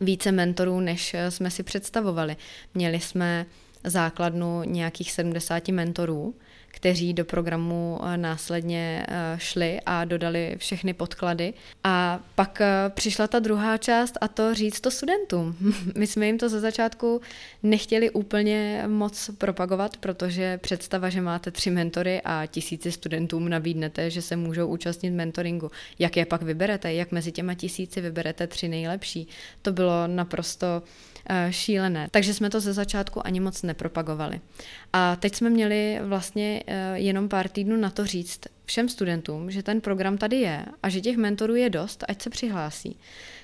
více mentorů, než eh, jsme si představovali. Měli jsme základnu nějakých 70 mentorů, kteří do programu eh, následně eh, šli a dodali všechny podklady. A pak eh, přišla ta druhá část a to říct to studentům. My jsme jim to ze začátku nechtěli úplně moc propagovat, protože představa, že máte tři mentory a tisíci studentům nabídnete, že se můžou účastnit mentoringu. Jak je pak vyberete? Jak mezi těma tisíci vyberete tři nejlepší? To bylo naprosto šílené. Takže jsme to ze začátku ani moc nepropagovali. A teď jsme měli vlastně eh, jenom pár týdnů na to říct všem studentům, že ten program tady je a že těch mentorů je dost, ať se přihlásí.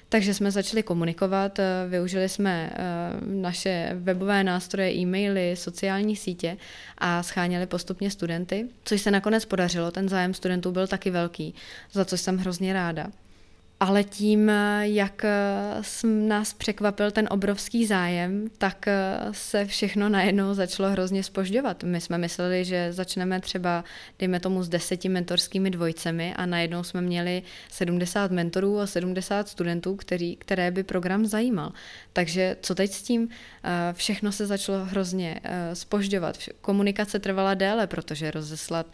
Takže jsme začali komunikovat, eh, využili jsme naše webové nástroje, e-maily, sociální sítě a scháněli postupně studenty, což se nakonec podařilo. Ten zájem studentů byl taky velký, za co jsem hrozně ráda. Ale tím, jak nás překvapil ten obrovský zájem, tak se všechno najednou začalo hrozně spožďovat. My jsme mysleli, že začneme třeba, dejme tomu, s deseti mentorskými dvojcemi a najednou jsme měli 70 mentorů a 70 studentů, který, které by program zajímal. Takže co teď s tím? Všechno se začalo hrozně spožďovat. Komunikace trvala déle, protože rozeslat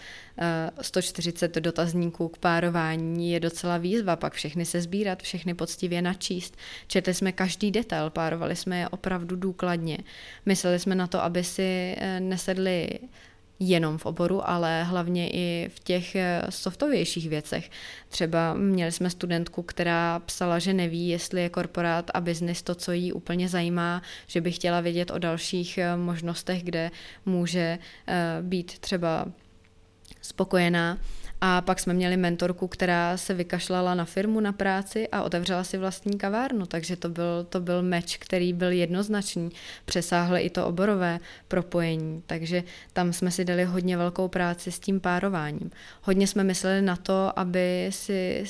140 dotazníků k párování je docela výzva, pak všechny se sbírat, všechny poctivě načíst. Četli jsme každý detail, párovali jsme je opravdu důkladně. Mysleli jsme na to, aby si eh, nesedli jenom v oboru, ale hlavně i v těch eh, softovějších věcech. Třeba měli jsme studentku, která psala, že neví, jestli je korporát a biznis to, co jí úplně zajímá, že by chtěla vědět o dalších eh, možnostech, kde může být třeba spokojená. A pak jsme měli mentorku, která se vykašlala na firmu, na práci a otevřela si vlastní kavárnu, takže to byl, to byl meč, který byl jednoznačný. Přesáhl i to oborové propojení, takže tam jsme si dali hodně velkou práci s tím párováním. Hodně jsme mysleli na to, aby si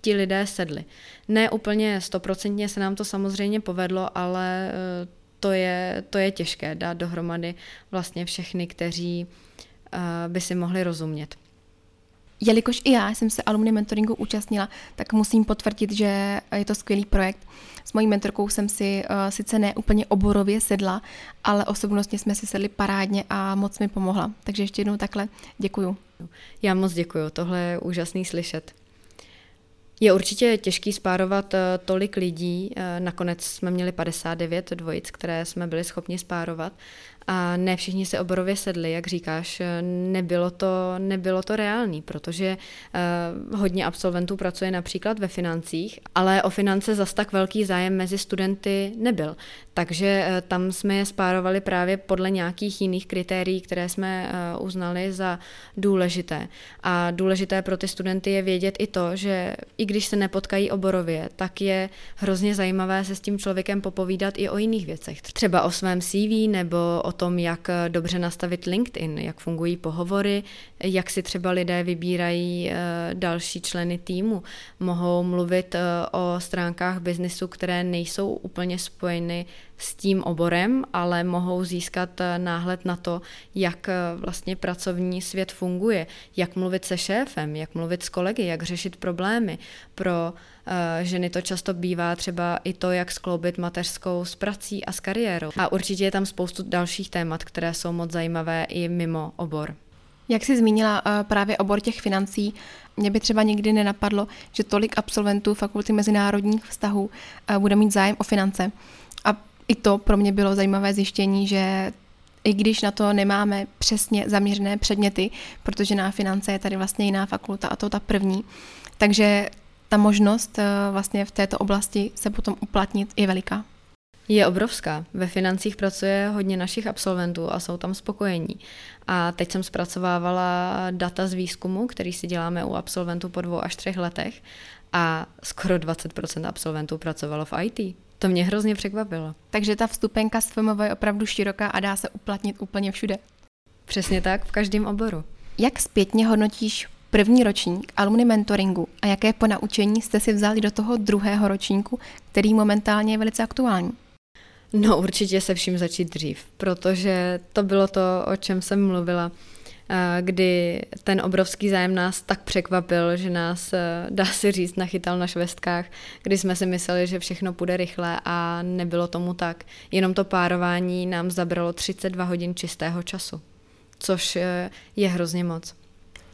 ti lidé sedli. Ne úplně stoprocentně se nám to samozřejmě povedlo, ale eh, to je, to je těžké dát dohromady vlastně všechny, kteří by si mohli rozumět. Jelikož i já jsem se alumni mentoringu účastnila, tak musím potvrdit, že je to skvělý projekt. S mojí mentorkou jsem si uh, sice ne úplně oborově sedla, ale osobnostně jsme si sedli parádně a moc mi pomohla. Takže ještě jednou takhle děkuju. Já moc děkuju, tohle je úžasný slyšet. Je určitě těžký spárovat eh, tolik lidí. Eh, nakonec jsme měli 59 dvojic, které jsme byli schopni spárovat a ne všichni se oborově sedli, jak říkáš, nebylo to, nebylo to reálný, protože uh, hodně absolventů pracuje například ve financích, ale o finance zas tak velký zájem mezi studenty nebyl. Takže uh, tam jsme je spárovali právě podle nějakých jiných kritérií, které jsme uh, uznali za důležité. A důležité pro ty studenty je vědět i to, že i když se nepotkají oborově, tak je hrozně zajímavé se s tím člověkem popovídat i o jiných věcech. Třeba o svém CV nebo o tom, jak dobře nastavit LinkedIn, jak fungují pohovory, jak si třeba lidé vybírají další členy týmu. Mohou mluvit o stránkách biznesu, které nejsou úplně spojeny s tím oborem, ale mohou získat náhled na to, jak vlastně pracovní svět funguje, jak mluvit se šéfem, jak mluvit s kolegy, jak řešit problémy. Pro uh, ženy to často bývá třeba i to, jak skloubit mateřskou s prací a s kariérou. A určitě je tam spoustu dalších témat, které jsou moc zajímavé i mimo obor. Jak jsi zmínila právě obor těch financí, mě by třeba nikdy nenapadlo, že tolik absolventů fakulty mezinárodních vztahů bude mít zájem o finance. I to pro mě bylo zajímavé zjištění, že i když na to nemáme přesně zaměřené předměty, protože na finance je tady vlastně jiná fakulta a to ta první. Takže ta možnost eh, vlastně v této oblasti se potom uplatnit je veliká. Je obrovská. Ve financích pracuje hodně našich absolventů a jsou tam spokojení. A teď jsem zpracovávala data z výzkumu, který si děláme u absolventů po dvou až třech letech a skoro 20% absolventů pracovalo v IT. To mě hrozně překvapilo. Takže ta vstupenka z FMV je opravdu široká a dá se uplatnit úplně všude. Přesně tak, v každém oboru. Jak zpětně hodnotíš první ročník alumni mentoringu a jaké ponaučení jste si vzali do toho druhého ročníku, který momentálně je velice aktuální? No určitě se vším začít dřív, protože to bylo to, o čem jsem mluvila kdy ten obrovský zájem nás tak překvapil, že nás, eh, dá se říct, nachytal na švestkách, kdy jsme si mysleli, že všechno půjde rychle a nebylo tomu tak. Jenom to párování nám zabralo 32 hodin čistého času, což eh, je hrozně moc.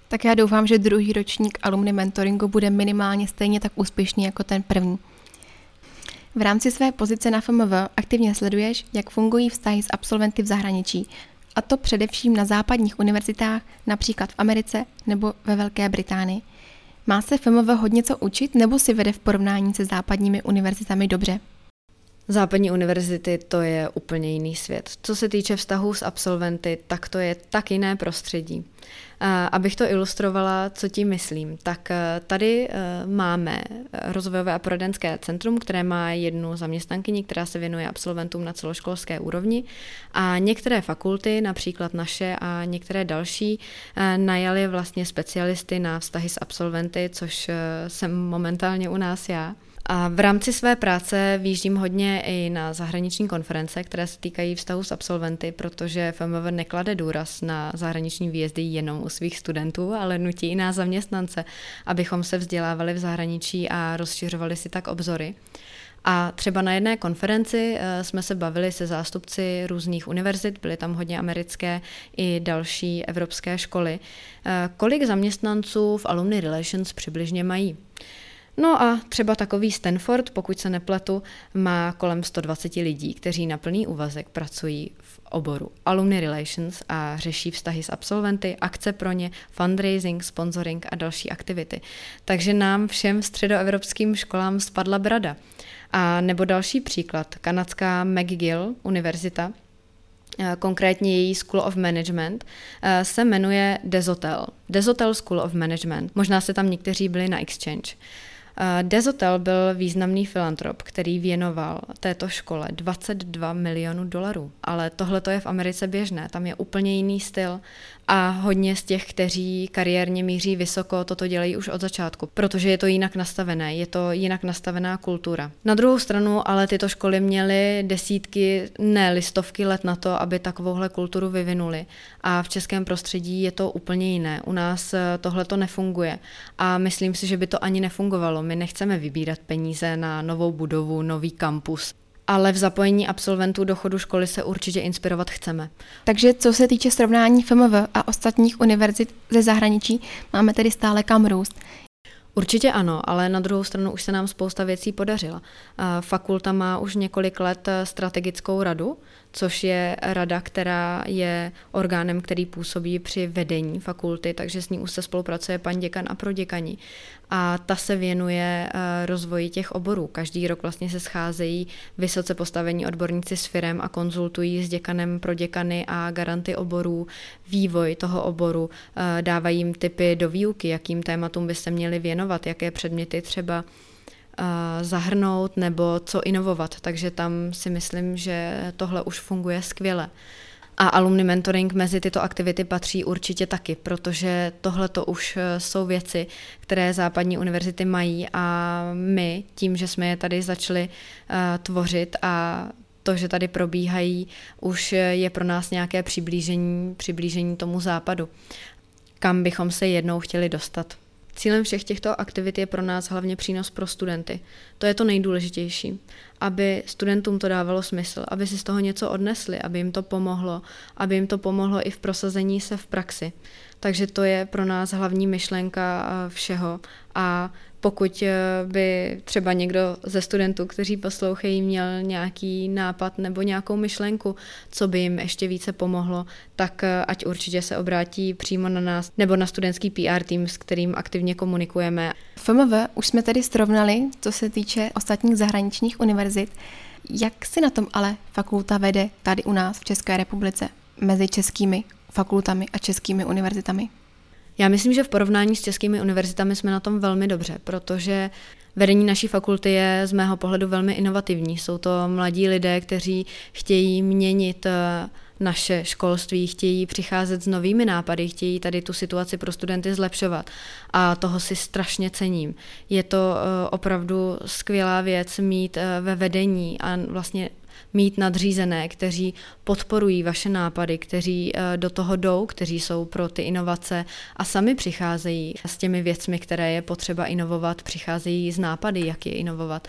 Tak já doufám, že druhý ročník alumni mentoringu bude minimálně stejně tak úspěšný jako ten první. V rámci své pozice na FMV aktivně sleduješ, jak fungují vztahy s absolventy v zahraničí, a to především na západních univerzitách, například v Americe nebo ve Velké Británii. Má se FMV hodně co učit nebo si vede v porovnání se západními univerzitami dobře? Západní univerzity to je úplně jiný svět. Co se týče vztahů s absolventy, tak to je tak jiné prostředí. Abych to ilustrovala, co tím myslím, tak eh, tady eh, máme rozvojové a poradenské centrum, které má jednu zaměstnankyni, která se věnuje absolventům na celoškolské úrovni a některé fakulty, například naše a některé další, eh, najali vlastně specialisty na vztahy s absolventy, což jsem momentálně u nás já. A v rámci své práce výjíždím hodně i na zahraniční konference, které se týkají vztahu s absolventy, protože FMV neklade důraz na zahraniční výjezdy jenom u svých studentů, ale nutí i nás zaměstnance, abychom se vzdělávali v zahraničí a rozšiřovali si tak obzory. A třeba na jedné konferenci eh, jsme se bavili se zástupci různých univerzit, byly tam hodně americké i další evropské školy. Eh, kolik zaměstnanců v Alumni Relations přibližně mají? No a třeba takový Stanford, pokud se nepletu, má kolem 120 lidí, kteří na plný úvazek pracují v oboru Alumni Relations a řeší vztahy s absolventy, akce pro ně, fundraising, sponsoring a další aktivity. Takže nám všem středoevropským školám spadla brada. A nebo další příklad, kanadská McGill univerzita, eh, konkrétně její School of Management, eh, se jmenuje Desotel. Desotel School of Management. Možná se tam někteří byli na exchange. Dezotel byl významný filantrop, který věnoval této škole 22 milionů dolarů. Ale tohle to je v Americe běžné, tam je úplně jiný styl a hodně z těch, kteří kariérně míří vysoko, toto dělají už od začátku, protože je to jinak nastavené, je to jinak nastavená kultura. Na druhou stranu ale tyto školy měly desítky, ne listovky let na to, aby takovouhle kulturu vyvinuli. A v českém prostředí je to úplně jiné. U nás eh, tohle to nefunguje. A myslím si, že by to ani nefungovalo. My nechceme vybírat peníze na novou budovu, nový kampus ale v zapojení absolventů do chodu školy se určitě inspirovat chceme. Takže co se týče srovnání FMV a ostatních univerzit ze zahraničí, máme tedy stále kam růst. Určitě ano, ale na druhou stranu už se nám spousta věcí podařila. Fakulta má už několik let strategickou radu, což je rada, která je orgánem, který působí při vedení fakulty, takže s ní už se spolupracuje pan děkan a proděkani. A ta se věnuje eh, rozvoji těch oborů. Každý rok vlastně se scházejí vysoce postavení odborníci s firem a konzultují s děkanem pro děkany a garanty oborů vývoj toho oboru, eh, dávají jim typy do výuky, jakým tématům by se měli věnovat, jaké předměty třeba zahrnout nebo co inovovat. Takže tam si myslím, že tohle už funguje skvěle. A alumni mentoring mezi tyto aktivity patří určitě taky, protože tohle to už eh, jsou věci, které západní univerzity mají a my tím, že jsme je tady začali uh, tvořit a to, že tady probíhají, už je pro nás nějaké přiblížení, přiblížení tomu západu, kam bychom se jednou chtěli dostat. Cílem všech těchto aktivit je pro nás hlavně přínos pro studenty. To je to nejdůležitější, aby studentům to dávalo smysl, aby si z toho něco odnesli, aby jim to pomohlo, aby jim to pomohlo i v prosazení se v praxi. Takže to je pro nás hlavní myšlenka eh, všeho a pokud eh, by třeba někdo ze studentů, kteří poslouchají, měl nějaký nápad nebo nějakou myšlenku, co by jim ještě více pomohlo, tak eh, ať určitě se obrátí přímo na nás nebo na studentský PR tým, s kterým aktivně komunikujeme. FMV už jsme tedy srovnali, co se týče ostatních zahraničních univerzit. Jak si na tom ale fakulta vede tady u nás v České republice mezi českými fakultami a českými univerzitami? Já myslím, že v porovnání s českými univerzitami jsme na tom velmi dobře, protože vedení naší fakulty je z mého pohledu velmi inovativní. Jsou to mladí lidé, kteří chtějí měnit eh, naše školství, chtějí přicházet s novými nápady, chtějí tady tu situaci pro studenty zlepšovat a toho si strašně cením. Je to eh, opravdu skvělá věc mít eh, ve vedení a vlastně mít nadřízené, kteří podporují vaše nápady, kteří eh, do toho jdou, kteří jsou pro ty inovace a sami přicházejí s těmi věcmi, které je potřeba inovovat, přicházejí z nápady, jak je inovovat.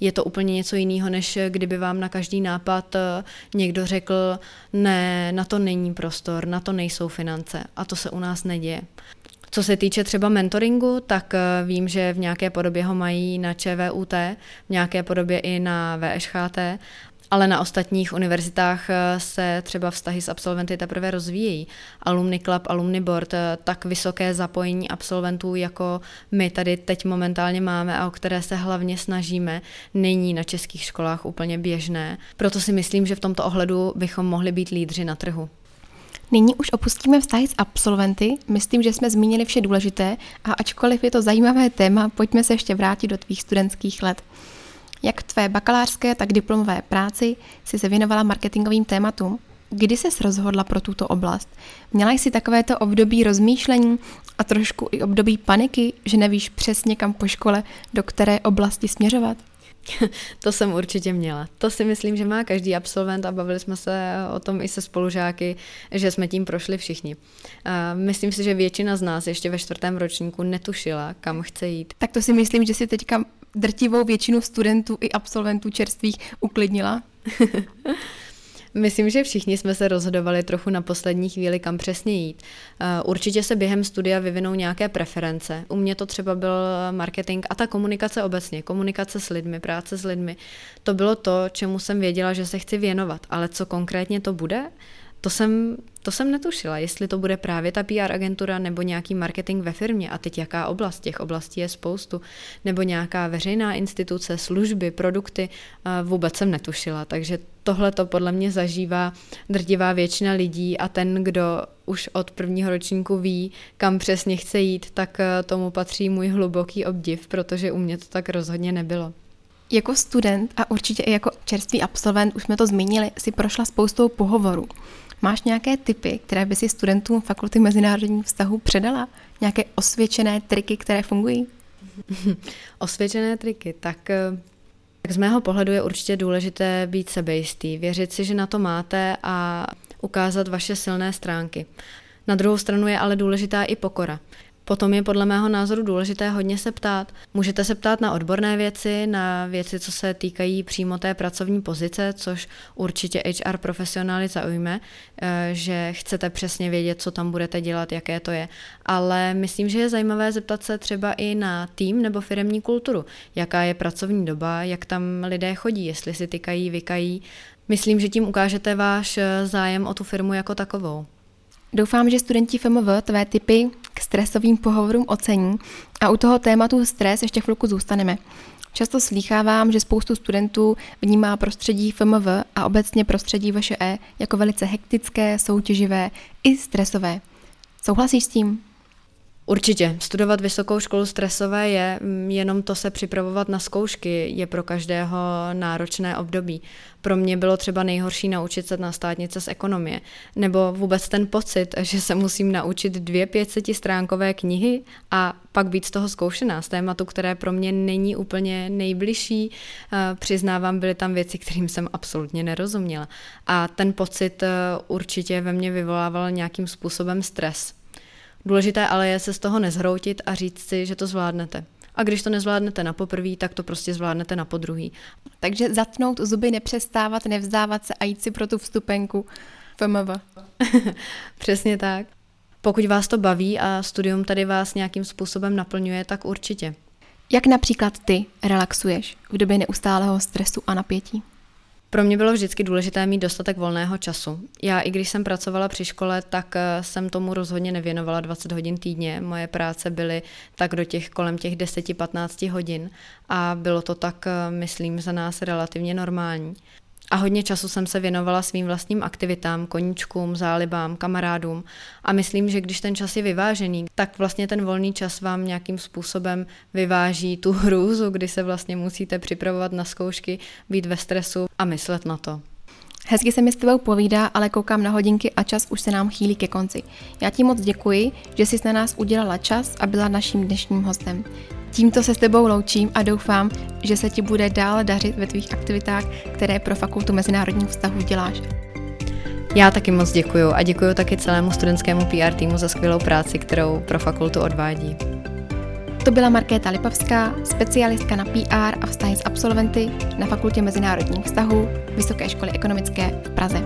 Je to úplně něco jiného, než kdyby vám na každý nápad eh, někdo řekl, ne, na to není prostor, na to nejsou finance a to se u nás neděje. Co se týče třeba mentoringu, tak eh, vím, že v nějaké podobě ho mají na ČVUT, v nějaké podobě i na VŠHT ale na ostatních univerzitách eh, se třeba vztahy s absolventy teprve rozvíjejí. Alumni Club, Alumni Board, eh, tak vysoké zapojení absolventů, jako my tady teď momentálně máme a o které se hlavně snažíme, není na českých školách úplně běžné. Proto si myslím, že v tomto ohledu bychom mohli být lídři na trhu. Nyní už opustíme vztahy s absolventy. Myslím, že jsme zmínili vše důležité a ačkoliv je to zajímavé téma, pojďme se ještě vrátit do tvých studentských let. Jak v tvé bakalářské, tak diplomové práci si se věnovala marketingovým tématům. Kdy jsi rozhodla pro tuto oblast? Měla jsi takovéto období rozmýšlení a trošku i období paniky, že nevíš přesně kam po škole, do které oblasti směřovat? to jsem určitě měla. To si myslím, že má každý absolvent a bavili jsme se o tom i se spolužáky, že jsme tím prošli všichni. A myslím si, že většina z nás ještě ve čtvrtém ročníku netušila, kam chce jít. Tak to si myslím, že si teďka drtivou většinu studentů i absolventů čerstvých uklidnila? Myslím, že všichni jsme se rozhodovali trochu na poslední chvíli, kam přesně jít. Eh, určitě se během studia vyvinou nějaké preference. U mě to třeba byl marketing a ta komunikace obecně, komunikace s lidmi, práce s lidmi. To bylo to, čemu jsem věděla, že se chci věnovat, ale co konkrétně to bude, to jsem, to jsem netušila, jestli to bude právě ta PR agentura nebo nějaký marketing ve firmě. A teď jaká oblast, těch oblastí je spoustu, nebo nějaká veřejná instituce, služby, produkty, vůbec jsem netušila, takže tohle to podle mě zažívá drtivá většina lidí. A ten, kdo už od prvního ročníku ví, kam přesně chce jít, tak e, tomu patří můj hluboký obdiv, protože u mě to tak rozhodně nebylo. Jako student a určitě i jako čerstvý absolvent, už jsme to zmínili, si prošla spoustou pohovorů. Máš nějaké typy, které by si studentům Fakulty mezinárodních vztahů předala? Nějaké osvědčené triky, které fungují? osvědčené triky, tak eh, tak z mého pohledu je určitě důležité být sebejistý, věřit si, že na to máte a ukázat vaše silné stránky. Na druhou stranu je ale důležitá i pokora. Potom je podle mého názoru důležité hodně se ptát. Můžete se ptát na odborné věci, na věci, co se týkají přímo té pracovní pozice, což určitě HR profesionály zaujme, eh, že chcete přesně vědět, co tam budete dělat, jaké to je. Ale myslím, že je zajímavé zeptat se třeba i na tým nebo firemní kulturu. Jaká je pracovní doba, jak tam lidé chodí, jestli si tykají, vykají. Myslím, že tím ukážete váš eh, zájem o tu firmu jako takovou. Doufám, že studenti FMV tvé typy k stresovým pohovorům ocení a u toho tématu stres ještě chvilku zůstaneme. Často slýchávám, že spoustu studentů vnímá prostředí FMV a obecně prostředí VŠE jako velice hektické, soutěživé i stresové. Souhlasíš s tím? Určitě. Studovat vysokou školu stresové je, mm, jenom to se připravovat na zkoušky je pro každého náročné období. Pro mě bylo třeba nejhorší naučit se na státnice z ekonomie. Nebo vůbec ten pocit, že se musím naučit dvě 500 stránkové knihy a pak být z toho zkoušená, z tématu, které pro mě není úplně nejbližší. Eh, přiznávám, byly tam věci, kterým jsem absolutně nerozuměla. A ten pocit eh, určitě ve mně vyvolával nějakým způsobem stres. Důležité ale je se z toho nezhroutit a říct si, že to zvládnete. A když to nezvládnete na poprvý, tak to prostě zvládnete na podruhý. Takže zatnout zuby, nepřestávat, nevzdávat se a jít si pro tu vstupenku FMV. Přesně tak. Pokud vás to baví a studium tady vás nějakým způsobem naplňuje, tak určitě. Jak například ty relaxuješ v době neustálého stresu a napětí? Pro mě bylo vždycky důležité mít dostatek volného času. Já i když jsem pracovala při škole, tak eh, jsem tomu rozhodně nevěnovala 20 hodin týdně. Moje práce byly tak do těch kolem těch 10-15 hodin a bylo to tak, eh, myslím, za nás relativně normální. A hodně času jsem se věnovala svým vlastním aktivitám, koníčkům, zálibám, kamarádům. A myslím, že když ten čas je vyvážený, tak vlastně ten volný čas vám nějakým způsobem vyváží tu hrůzu, kdy se vlastně musíte připravovat na zkoušky, být ve stresu a myslet na to. Hezky se mi s tebou povídá, ale koukám na hodinky a čas už se nám chýlí ke konci. Já ti moc děkuji, že jsi na nás udělala čas a byla naším dnešním hostem. Tímto se s tebou loučím a doufám, že se ti bude dále dařit ve tvých aktivitách, které pro Fakultu mezinárodních vztahů děláš. Já taky moc děkuju a děkuju taky celému studentskému PR týmu za skvělou práci, kterou pro fakultu odvádí. To byla Markéta Lipavská, specialistka na PR a vztahy s absolventy na Fakultě mezinárodních vztahů Vysoké školy ekonomické v Praze.